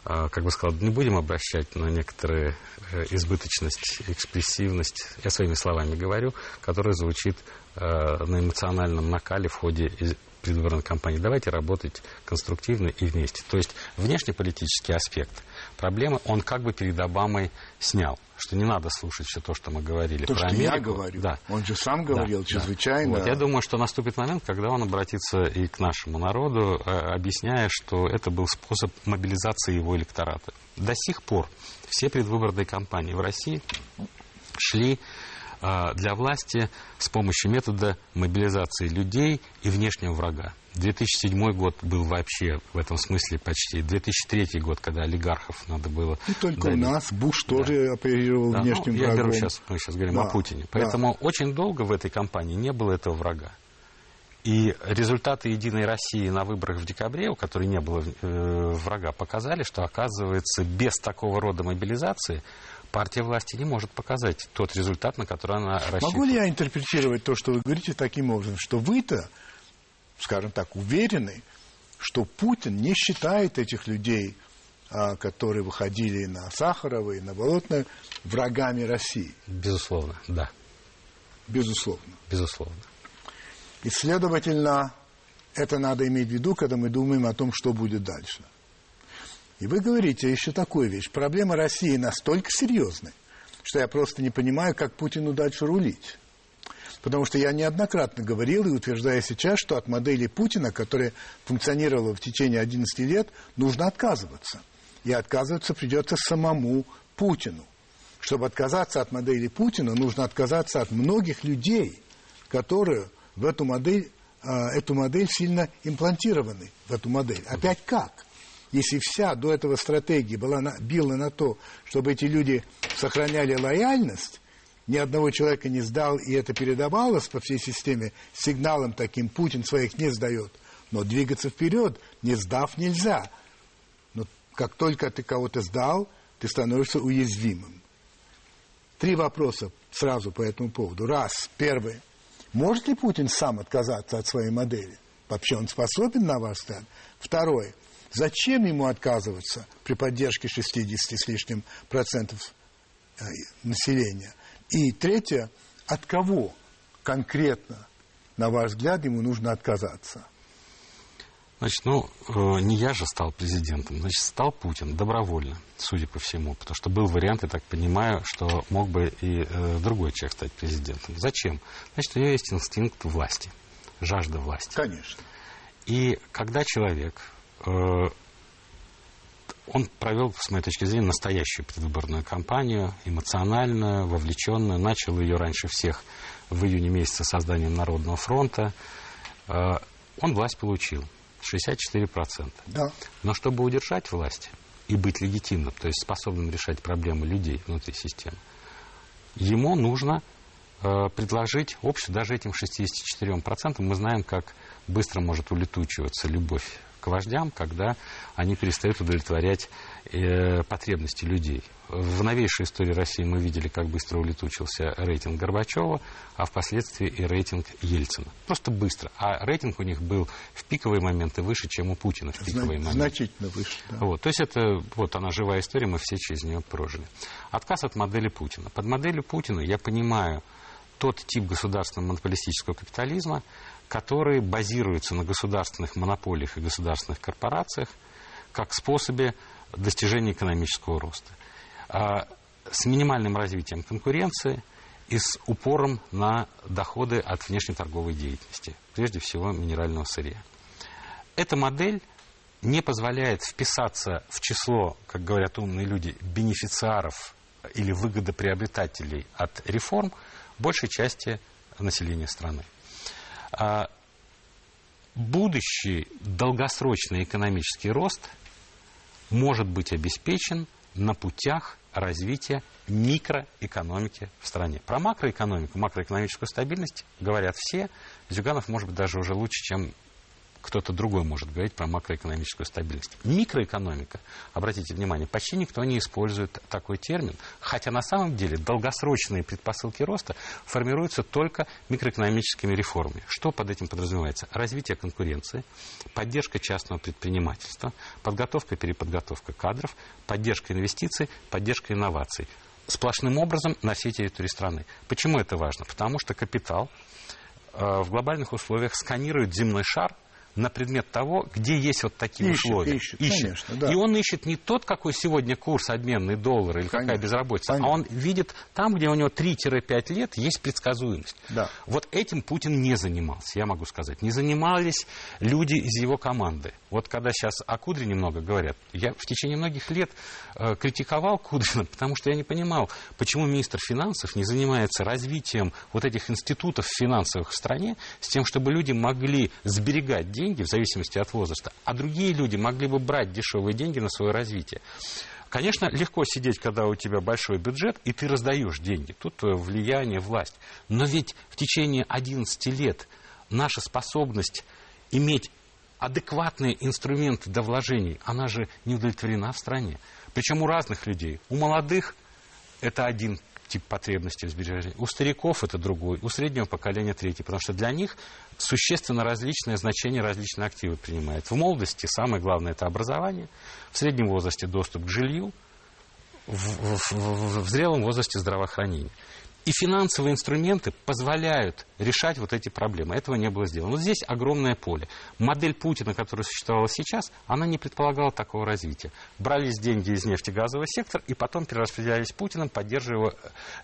э, как бы сказал, не будем обращать на некоторые э, избыточность, экспрессивность, я своими словами говорю, которая звучит на эмоциональном накале в ходе предвыборной кампании. Давайте работать конструктивно и вместе. То есть внешнеполитический аспект проблемы он как бы перед Обамой снял что не надо слушать все то, что мы говорили то, про что Америку. я говорю. Да. Он же сам говорил да, чрезвычайно. Да. Вот, я думаю, что наступит момент, когда он обратится и к нашему народу, э, объясняя, что это был способ мобилизации его электората. До сих пор все предвыборные кампании в России шли для власти с помощью метода мобилизации людей и внешнего врага. 2007 год был вообще в этом смысле почти. 2003 год, когда олигархов надо было... И только давить. у нас Буш тоже да. оперировал да, внешним ну, врагом. Я говорю сейчас, мы сейчас говорим да. о Путине. Поэтому да. очень долго в этой кампании не было этого врага. И результаты «Единой России» на выборах в декабре, у которой не было э, врага, показали, что, оказывается, без такого рода мобилизации партия власти не может показать тот результат, на который она рассчитывает. Могу ли я интерпретировать то, что вы говорите, таким образом, что вы-то скажем так, уверены, что Путин не считает этих людей, а, которые выходили на Сахарова и на Болотное, врагами России. Безусловно, да. Безусловно. Безусловно. И, следовательно, это надо иметь в виду, когда мы думаем о том, что будет дальше. И вы говорите еще такую вещь. Проблема России настолько серьезная, что я просто не понимаю, как Путину дальше рулить. Потому что я неоднократно говорил и утверждаю сейчас, что от модели Путина, которая функционировала в течение 11 лет, нужно отказываться. И отказываться придется самому Путину. Чтобы отказаться от модели Путина, нужно отказаться от многих людей, которые в эту модель, а, эту модель сильно имплантированы, в эту модель. Опять как? Если вся до этого стратегия была на, била на то, чтобы эти люди сохраняли лояльность, ни одного человека не сдал, и это передавалось по всей системе сигналом таким, Путин своих не сдает. Но двигаться вперед, не сдав, нельзя. Но Как только ты кого-то сдал, ты становишься уязвимым. Три вопроса сразу по этому поводу. Раз, первый. Может ли Путин сам отказаться от своей модели? Вообще он способен на ваш взгляд? Второе. Зачем ему отказываться при поддержке 60 с лишним процентов э, населения? И третье. От кого конкретно, на ваш взгляд, ему нужно отказаться? Значит, ну, э, не я же стал президентом, значит, стал Путин добровольно, судя по всему. Потому что был вариант, я так понимаю, что мог бы и э, другой человек стать президентом. Зачем? Значит, у него есть инстинкт власти, жажда власти. Конечно. И когда человек, он провел, с моей точки зрения, настоящую предвыборную кампанию, эмоциональную, вовлеченную, начал ее раньше всех в июне месяце созданием Народного фронта, э, он власть получил. 64%. Да. Но чтобы удержать власть и быть легитимным, то есть способным решать проблемы людей внутри системы, ему нужно э, предложить общество даже этим 64%. Мы знаем, как быстро может улетучиваться любовь к вождям, когда они перестают удовлетворять э, потребности людей. В новейшей истории России мы видели, как быстро улетучился рейтинг Горбачева, а впоследствии и рейтинг Ельцина. Просто быстро. А рейтинг у них был в пиковые моменты выше, чем у Путина в пиковые Зна- моменты. Значительно выше. Да. Вот, то есть это вот она живая история, мы все через нее прожили. Отказ от модели Путина. Под моделью Путина я понимаю тот тип государственного монополистического капитализма, который базируется на государственных монополиях и государственных корпорациях как способе достижения экономического роста. А, с минимальным развитием конкуренции и с упором на доходы от внешнеторговой деятельности, прежде всего минерального сырья. Эта модель не позволяет вписаться в число, как говорят умные люди, бенефициаров или выгодоприобретателей от реформ большей части населения страны. А будущий долгосрочный экономический рост может быть обеспечен на путях развития микроэкономики в стране. Про макроэкономику, макроэкономическую стабильность говорят все. Зюганов, может быть, даже уже лучше, чем кто-то другой может говорить про макроэкономическую стабильность. Микроэкономика, обратите внимание, почти никто не использует такой термин, хотя на самом деле долгосрочные предпосылки роста формируются только микроэкономическими реформами. Что под этим подразумевается? Развитие конкуренции, поддержка частного предпринимательства, подготовка и переподготовка кадров, поддержка инвестиций, поддержка инноваций. Сплошным образом на всей территории страны. Почему это важно? Потому что капитал э, в глобальных условиях сканирует земной шар на предмет того, где есть вот такие Ищет, условия. ищет, конечно, да. И он ищет не тот, какой сегодня курс обменный доллар или какая Конечно, безработица, понятно. а он видит там, где у него 3-5 лет есть предсказуемость. Да. Вот этим Путин не занимался, я могу сказать. Не занимались люди из его команды. Вот когда сейчас о Кудре немного говорят, я в течение многих лет э, критиковал Кудрина, потому что я не понимал, почему министр финансов не занимается развитием вот этих институтов финансовых в стране, с тем, чтобы люди могли сберегать деньги в зависимости от возраста, а другие люди могли бы брать дешевые деньги на свое развитие. Конечно, легко сидеть, когда у тебя большой бюджет, и ты раздаешь деньги. Тут влияние, власть. Но ведь в течение 11 лет наша способность иметь адекватные инструменты для вложений, она же не удовлетворена в стране. Причем у разных людей. У молодых это один тип потребностей в сбережении. У стариков это другой, у среднего поколения третий, потому что для них существенно различное значение различные активы принимают. В молодости самое главное это образование, в среднем возрасте доступ к жилью, в, в- в- в зрелом возрасте здравоохранение. И финансовые инструменты позволяют решать вот эти проблемы. Этого не было сделано. Вот здесь огромное поле. Модель Путина, которая существовала сейчас, она не предполагала такого развития. Брались деньги из нефтегазового сектора и потом перераспределялись Путиным, поддерживая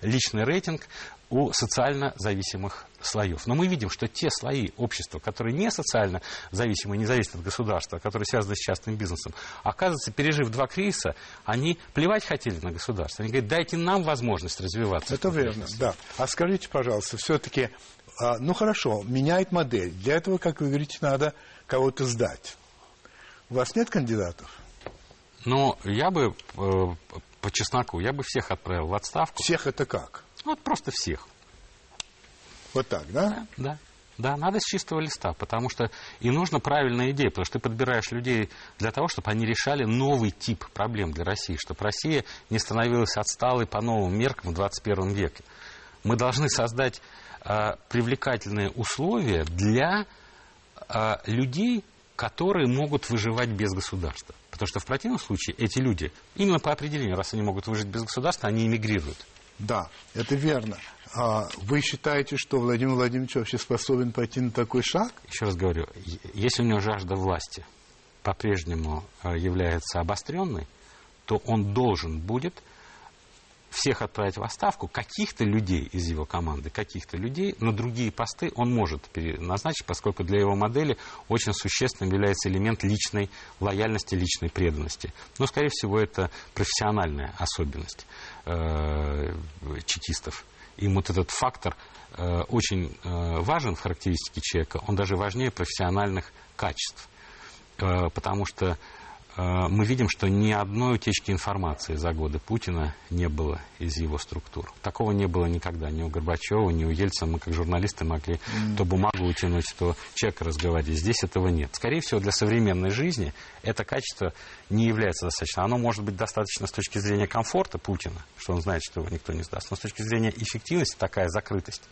личный рейтинг у социально зависимых слоев. Но мы видим, что те слои общества, которые не социально зависимы, не зависят от государства, которые связаны с частным бизнесом, оказывается, пережив два кризиса, они плевать хотели на государство. Они говорят, дайте нам возможность развиваться. Это верно, да. А скажите, пожалуйста, все-таки, ну хорошо, меняет модель. Для этого, как вы говорите, надо кого-то сдать. У вас нет кандидатов? Но я бы, э, по чесноку, я бы всех отправил в отставку. Всех это как? Ну, Вот просто всех. Вот так, да? Да. Да, надо с чистого листа, потому что и нужна правильная идея, потому что ты подбираешь людей для того, чтобы они решали новый тип проблем для России, чтобы Россия не становилась отсталой по новым меркам в 21 веке. Мы должны создать э, привлекательные условия для э, людей, которые могут выживать без государства. Потому что в противном случае эти люди, именно по определению, раз они могут выжить без государства, они эмигрируют. Да, это верно. А вы считаете, что Владимир Владимирович вообще способен пойти на такой шаг? Еще раз говорю, если у него жажда власти по-прежнему э, является обостренной, то он должен будет всех отправить в отставку, каких-то людей из его команды, каких-то людей на другие посты он может назначить, поскольку для его модели очень существенным является элемент личной лояльности, личной преданности. Но, скорее всего, это профессиональная особенность э, чекистов. Им вот этот фактор э, очень э, важен в характеристике человека, он даже важнее профессиональных качеств. Э, потому что мы видим, что ни одной утечки информации за годы Путина не было из его структур. Такого не было никогда. Ни у Горбачева, ни у Ельцина. Мы, как журналисты, могли mm. то бумагу утянуть, то человека разговаривать. Здесь этого нет. Скорее всего, для современной жизни это качество не является достаточно. Оно может быть достаточно с точки зрения комфорта Путина, что он знает, что его никто не сдаст. Но с точки зрения эффективности такая закрытость,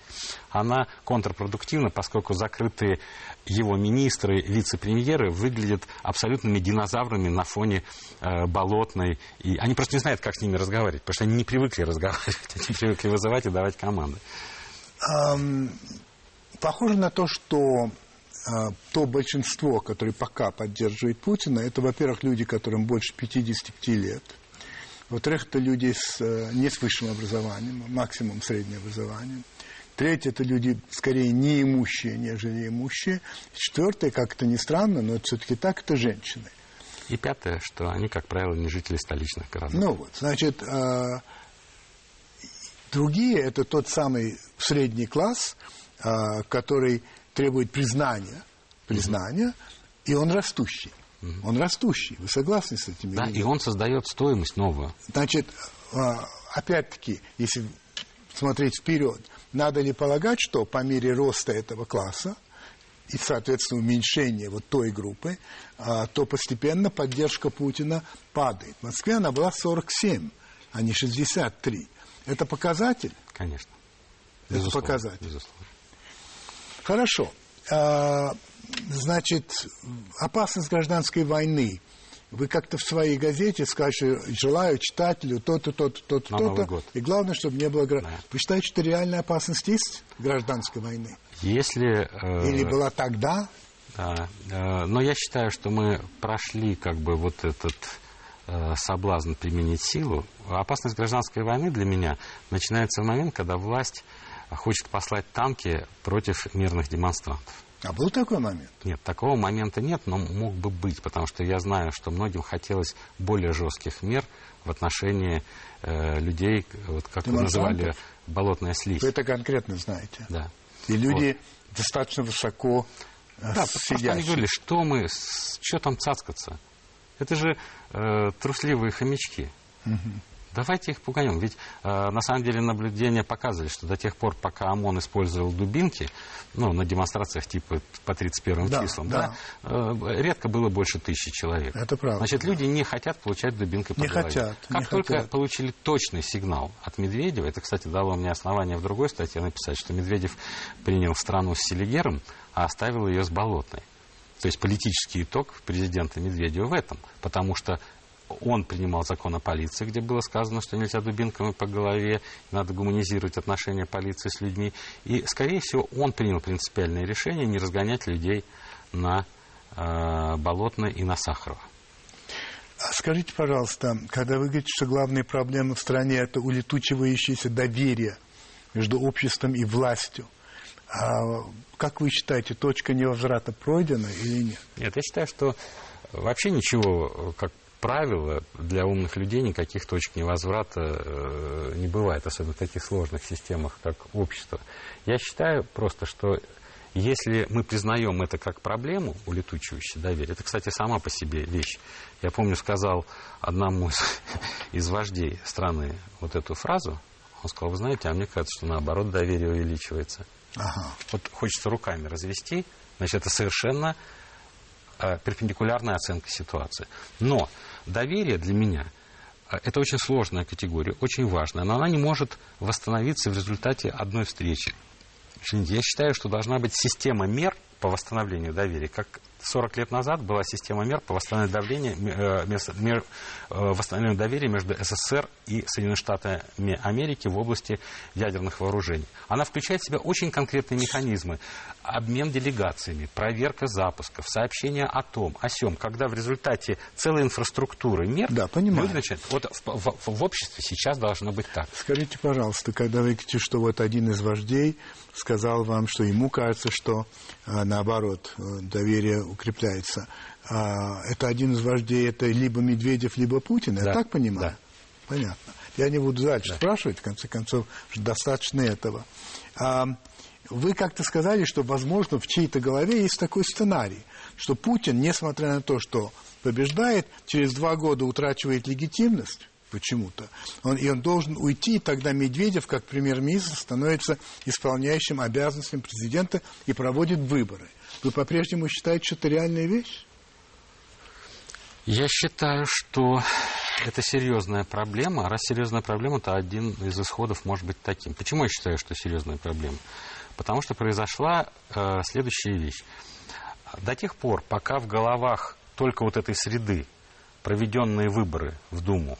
она контрпродуктивна, поскольку закрытые его министры, вице-премьеры выглядят абсолютными динозаврами на фоне э, болотной. И они просто не знают, как с ними разговаривать, потому что они не привыкли разговаривать, они привыкли вызывать и давать команды. Похоже на то, что uh, то большинство, которое пока поддерживает Путина, это, во-первых, люди, которым больше 55 лет. Во-вторых, это люди с, uh, не с высшим образованием, максимум среднее образование. Третье – это люди скорее неимущие, нежели имущие. Четвертое, как это ни странно, но это все-таки так, это женщины. И пятое, что они, как правило, не жители столичных городов. Ну вот, значит, э, другие – это тот самый средний класс, э, который требует признания, признания, и он растущий. Он растущий. Вы согласны с этим? Да, и он создает стоимость новую. Значит, э, опять-таки, если смотреть вперед, надо ли полагать, что по мере роста этого класса и, соответственно, уменьшения вот той группы, а, то постепенно поддержка Путина падает. В Москве она была 47, а не 63. Это показатель? Конечно. Это показатель. Безусловно. Хорошо. А, значит, опасность гражданской войны – вы как-то в своей газете скажете, желаю читателю то-то, то-то, то-то, то-то. И главное, чтобы не было... Да. Вы считаете, что реальная опасность есть гражданской войны? Если... Э... Или была тогда? Да. Э, но я считаю, что мы прошли как бы вот этот э, соблазн применить силу. Опасность гражданской войны для меня начинается в момент, когда власть хочет послать танки против мирных демонстрантов. А был такой момент? Нет, такого момента нет, но мог бы быть, потому что я знаю, что многим хотелось более жестких мер в отношении э, людей, вот как вы называли, болотная слизь. Вы это конкретно знаете? Да. И люди вот. достаточно высоко э, Да, просто они говорили, что мы, что там цацкаться? Это же э, трусливые хомячки. Угу. Давайте их пуганем. Ведь э, на самом деле наблюдения показывали, что до тех пор, пока ОМОН использовал дубинки, ну, на демонстрациях типа по 31 да, числам, да. Да, э, редко было больше тысячи человек. Это правда. Значит, люди не хотят получать дубинкой по не голове. Хотят, как не только хотят. получили точный сигнал от Медведева, это, кстати, дало мне основание в другой статье написать, что Медведев принял страну с Селигером, а оставил ее с Болотной. То есть политический итог президента Медведева в этом. Потому что он принимал закон о полиции, где было сказано, что нельзя дубинками по голове, надо гуманизировать отношения полиции с людьми. И, скорее всего, он принял принципиальное решение не разгонять людей на э, Болотное и на Сахарова. А скажите, пожалуйста, когда вы говорите, что главная проблема в стране – это улетучивающееся доверие между обществом и властью, а как вы считаете, точка невозврата пройдена или нет? Нет, я считаю, что вообще ничего, как правило, для умных людей никаких точек невозврата э, не бывает, особенно в таких сложных системах, как общество. Я считаю просто, что если мы признаем это как проблему, улетучивающее доверие, это, кстати, сама по себе вещь. Я помню, сказал одному из, из вождей страны вот эту фразу, он сказал, вы знаете, а мне кажется, что наоборот доверие увеличивается. Ага. Вот хочется руками развести, значит, это совершенно э, перпендикулярная оценка ситуации. Но доверие для меня э, это очень сложная категория, очень важная, но она не может восстановиться в результате одной встречи. Я считаю, что должна быть система мер по восстановлению доверия, как 40 лет назад была система мер по восстановлению, давления, э, мер, э, восстановлению доверия между СССР и Соединенными Штатами Америки в области ядерных вооружений. Она включает в себя очень конкретные механизмы. Обмен делегациями, проверка запусков, сообщение о том, о сем, когда в результате целой инфраструктуры мер да, понимаю. люди начинают... Вот в, в, в обществе сейчас должно быть так. Скажите, пожалуйста, когда вы говорите, что вот один из вождей сказал вам, что ему кажется, что а, наоборот доверие укрепляется. А, это один из вождей, это либо Медведев, либо Путин, да. я так понимаю? Да. Понятно. Я не буду дальше да. спрашивать, в конце концов, достаточно этого. А, вы как-то сказали, что, возможно, в чьей-то голове есть такой сценарий, что Путин, несмотря на то, что побеждает, через два года утрачивает легитимность, почему-то. Он, и он должен уйти, и тогда Медведев, как премьер-министр, становится исполняющим обязанностям президента и проводит выборы. Вы по-прежнему считаете, что это реальная вещь? Я считаю, что это серьезная проблема. Раз серьезная проблема, то один из исходов может быть таким. Почему я считаю, что серьезная проблема? Потому что произошла э, следующая вещь. До тех пор, пока в головах только вот этой среды проведенные выборы в Думу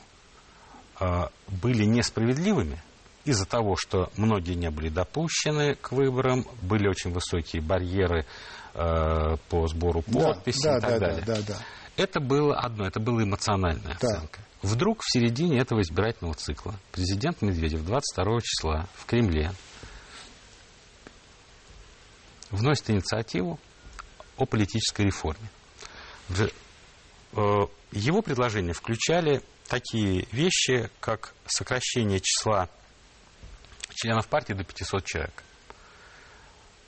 были несправедливыми из-за того, что многие не были допущены к выборам, были очень высокие барьеры э, по сбору подписей да, и так да, далее. Да, да, да. Это было одно, это была эмоциональная да. оценка. Вдруг в середине этого избирательного цикла президент Медведев 22 числа в Кремле вносит инициативу о политической реформе. Э, его предложения включали такие вещи, как сокращение числа членов партии до 500 человек.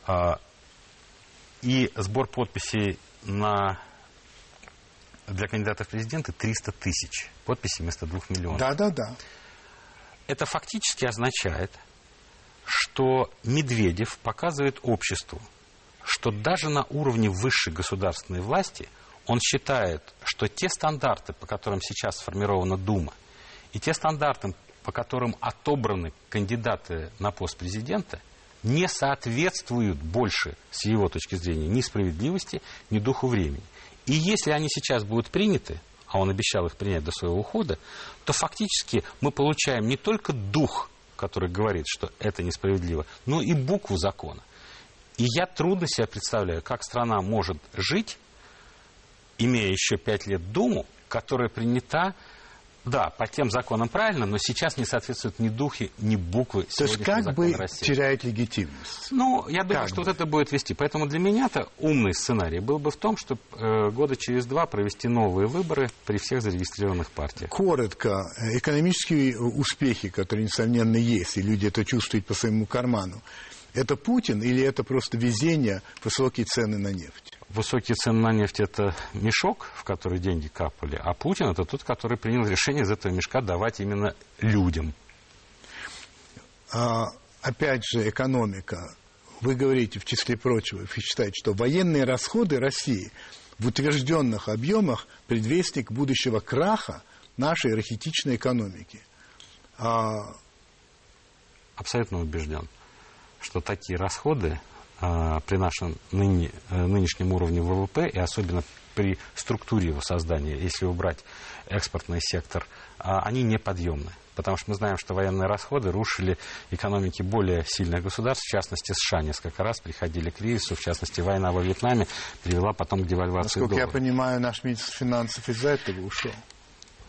А, и сбор подписей на, для кандидатов в президенты 300 тысяч подписей вместо 2 миллионов. Да, да, да. Это фактически означает, что Медведев показывает обществу, что даже на уровне высшей государственной власти – он считает, что те стандарты, по которым сейчас сформирована Дума, и те стандарты, по которым отобраны кандидаты на пост президента, не соответствуют больше, с его точки зрения, ни справедливости, ни духу времени. И если они сейчас будут приняты, а он обещал их принять до своего ухода, то фактически мы получаем не только дух, который говорит, что это несправедливо, но и букву закона. И я трудно себе представляю, как страна может жить имея еще пять лет Думу, которая принята, да, по тем законам правильно, но сейчас не соответствует ни духе, ни буквы То есть как бы России. теряет легитимность? Ну, я думаю, как что бы? вот это будет вести. Поэтому для меня-то умный сценарий был бы в том, чтобы э, года через два провести новые выборы при всех зарегистрированных партиях. Коротко, э, экономические успехи, которые, несомненно, есть, и люди это чувствуют по своему карману, это Путин или это просто везение, высокие цены на нефть? Высокие цены на нефть – это мешок, в который деньги капали, а Путин – это тот, который принял решение из этого мешка давать именно людям. А, опять же, экономика. Вы говорите, в числе прочего, вы считаете, что военные расходы России в утвержденных объемах предвестник будущего краха нашей рахитичной экономики. А... Абсолютно убежден, что такие расходы при нашем ныне, э, нынешнем уровне ВВП и особенно при структуре его создания, если убрать экспортный сектор, а, они неподъемны. Потому что мы знаем, что военные расходы рушили экономики более сильных государств, в частности США несколько раз приходили к кризису, в частности война во Вьетнаме привела потом к девальвации Насколько доллара. я понимаю, наш министр финансов из-за этого ушел.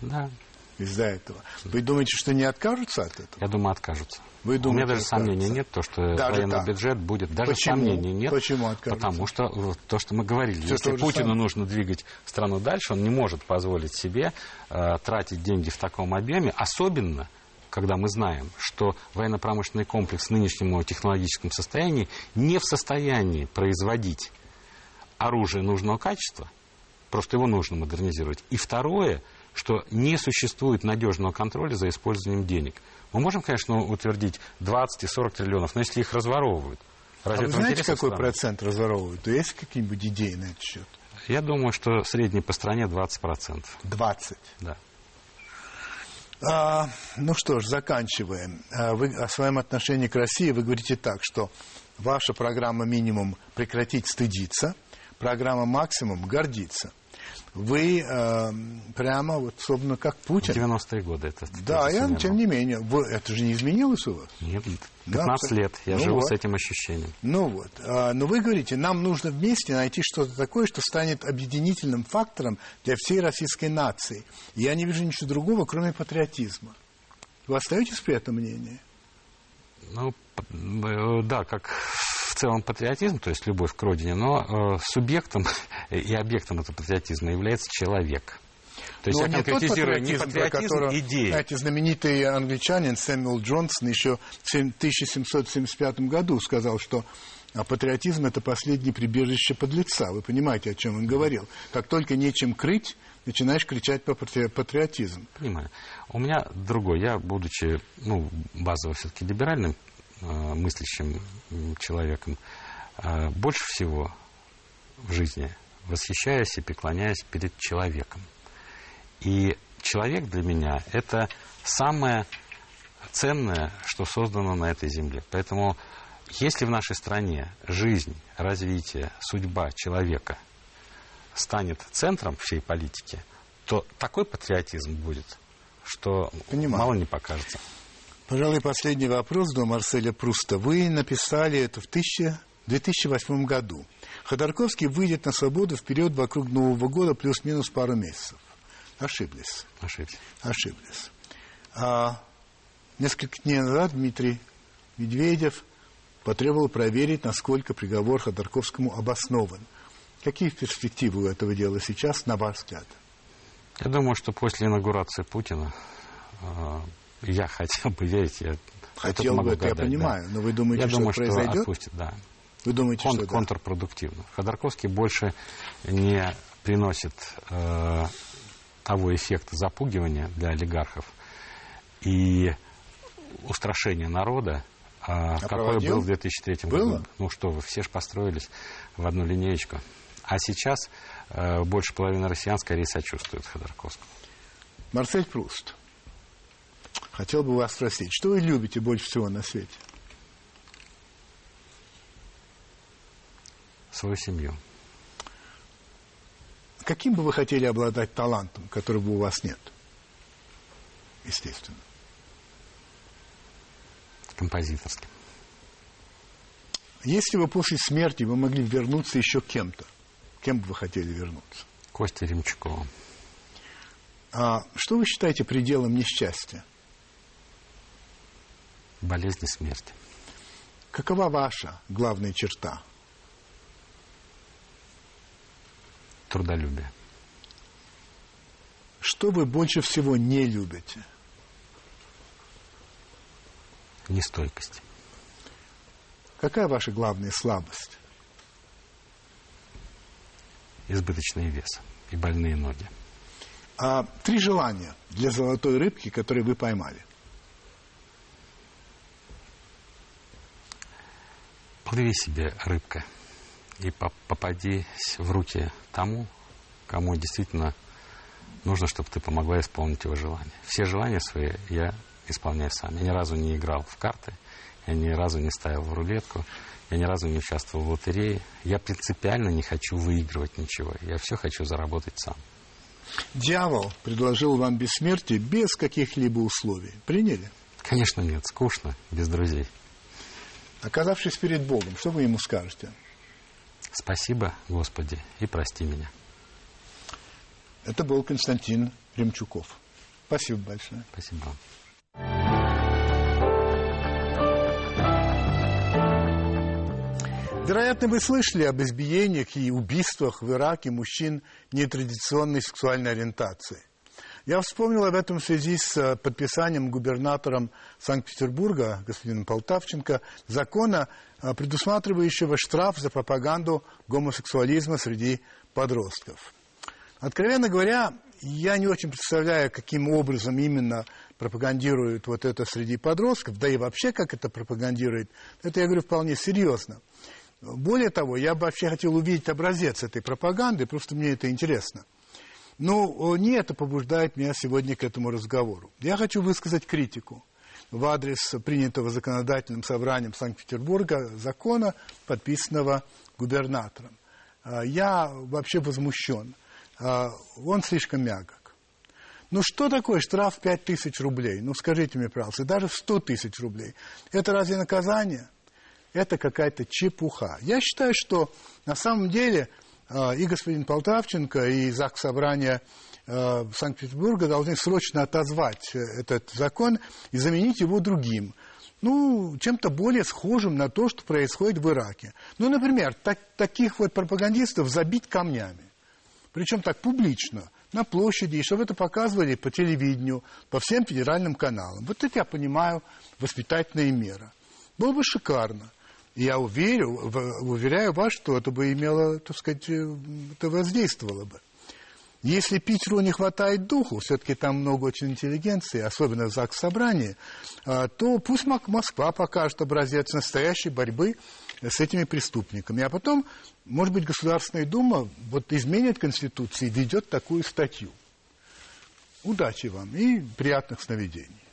Да. Из-за этого. Вы думаете, что не откажутся от этого? Я думаю, откажутся. Вы думаете, У меня даже сомнений нет, то, что даже военный так. бюджет будет. Даже Почему? сомнений нет. Почему откажутся? Потому что то, что мы говорили, Все если Путину самое. нужно двигать страну дальше, он не может позволить себе э, тратить деньги в таком объеме, особенно когда мы знаем, что военно-промышленный комплекс в нынешнем технологическом состоянии не в состоянии производить оружие нужного качества, просто его нужно модернизировать. И второе – что не существует надежного контроля за использованием денег. Мы можем, конечно, утвердить 20 и 40 триллионов, но если их разворовывают, Разве а вы знаете, какой страны? процент разворовывают? Есть какие-нибудь идеи на этот счет? Я думаю, что средний по стране 20%. 20? Да. А, ну что ж, заканчиваем. А вы о своем отношении к России вы говорите так, что ваша программа минимум прекратить стыдиться, программа максимум гордиться вы э, прямо вот, собственно, как Путин. 90-е годы это. Да, я, тем не менее, вы, это же не изменилось у вас? Нет, 15 да, лет я ну живу вот. с этим ощущением. Ну вот, а, но вы говорите, нам нужно вместе найти что-то такое, что станет объединительным фактором для всей российской нации. Я не вижу ничего другого, кроме патриотизма. Вы остаетесь при этом мнении? Ну, э, да, как целом патриотизм, то есть любовь к родине, но э, субъектом и объектом этого патриотизма является человек. То есть но я конкретизирую не патриотизм, которого, идеи. Знаете, знаменитый англичанин Сэмюэл Джонсон еще в 1775 году сказал, что а патриотизм – это последнее прибежище подлеца. Вы понимаете, о чем он говорил. Как только нечем крыть, начинаешь кричать по патриотизм. Понимаю. У меня другой. Я, будучи ну, базово все-таки либеральным мыслящим человеком, э, больше всего в жизни восхищаюсь и преклоняюсь перед человеком. И человек для меня – это самое ценное, что создано на этой земле. Поэтому если в нашей стране жизнь, развитие, судьба человека станет центром всей политики, то такой патриотизм будет, что Понимаю. мало не покажется. Пожалуй, последний вопрос до Марселя Пруста. Вы написали это в 2008 году. Ходорковский выйдет на свободу в период вокруг Нового года плюс-минус пару месяцев. Ошиблись. Ошибся. Ошиблись. А несколько дней назад Дмитрий Медведев потребовал проверить, насколько приговор Ходорковскому обоснован. Какие перспективы у этого дела сейчас, на ваш взгляд? Я думаю, что после инаугурации Путина а, я хотел бы верить, я Хотел бы, это гадать, я понимаю, да. но вы думаете, я что думаю, это произойдет? Что отпустит, да. Вы думаете, Кон- что контрпродуктивно. Да? Ходорковский больше не приносит э, того эффекта запугивания для олигархов и устрашения народа, э, а какой проводил? был в 2003 Было? году. Ну что вы, все же построились в одну линеечку. А сейчас э, больше половины россиян скорее сочувствуют Ходорковскому. Марсель Пруст. Хотел бы вас спросить, что вы любите больше всего на свете? Свою семью. Каким бы вы хотели обладать талантом, которого у вас нет? Естественно. Композиторским. Если бы после смерти вы могли вернуться еще кем-то, кем бы вы хотели вернуться? Костя Ремчуковым. А что вы считаете пределом несчастья? Болезнь и смерть. Какова ваша главная черта? Трудолюбие. Что вы больше всего не любите? Нестойкость. Какая ваша главная слабость? Избыточный вес и больные ноги. А три желания для золотой рыбки, которые вы поймали. Плыви себе, рыбка, и попадись в руки тому, кому действительно нужно, чтобы ты помогла исполнить его желания. Все желания свои я исполняю сам. Я ни разу не играл в карты, я ни разу не ставил в рулетку, я ни разу не участвовал в лотерее. Я принципиально не хочу выигрывать ничего. Я все хочу заработать сам. Дьявол предложил вам бессмертие без каких-либо условий. Приняли? Конечно нет. Скучно, без друзей. Оказавшись перед Богом, что вы ему скажете? Спасибо, Господи, и прости меня. Это был Константин Ремчуков. Спасибо большое. Спасибо. Вероятно, вы слышали об избиениях и убийствах в Ираке мужчин нетрадиционной сексуальной ориентации. Я вспомнил об этом в связи с э, подписанием губернатором Санкт-Петербурга, господином Полтавченко, закона, э, предусматривающего штраф за пропаганду гомосексуализма среди подростков. Откровенно говоря, я не очень представляю, каким образом именно пропагандируют вот это среди подростков, да и вообще как это пропагандирует. Это я говорю вполне серьезно. Более того, я бы вообще хотел увидеть образец этой пропаганды, просто мне это интересно. Но не это побуждает меня сегодня к этому разговору. Я хочу высказать критику в адрес принятого законодательным собранием Санкт-Петербурга закона, подписанного губернатором. А, я вообще возмущен. А, он слишком мягок. Ну что такое штраф в 5 тысяч рублей? Ну скажите мне, пожалуйста, даже в 100 тысяч рублей. Это разве наказание? Это какая-то чепуха. Я считаю, что на самом деле и господин Полтавченко, и ЗАГС Собрания Санкт-Петербурга должны срочно отозвать э, этот закон и заменить его другим ну, чем-то более схожим на то, что происходит в Ираке. Ну, например, так, таких вот пропагандистов забить камнями. Причем так публично, на площади, и чтобы это показывали по телевидению, по всем федеральным каналам. Вот это я понимаю воспитательная мера. Было бы шикарно. Я уверю, уверяю вас, что это бы имело, так сказать, э, это воздействовало бы. Если Питеру не хватает духу, все-таки там много очень интеллигенции, особенно в ЗАГС собрании, а, то пусть Москва покажет образец настоящей борьбы с этими преступниками. А потом, может быть, Государственная Дума вот изменит Конституцию и введет такую статью. Удачи вам и приятных сновидений.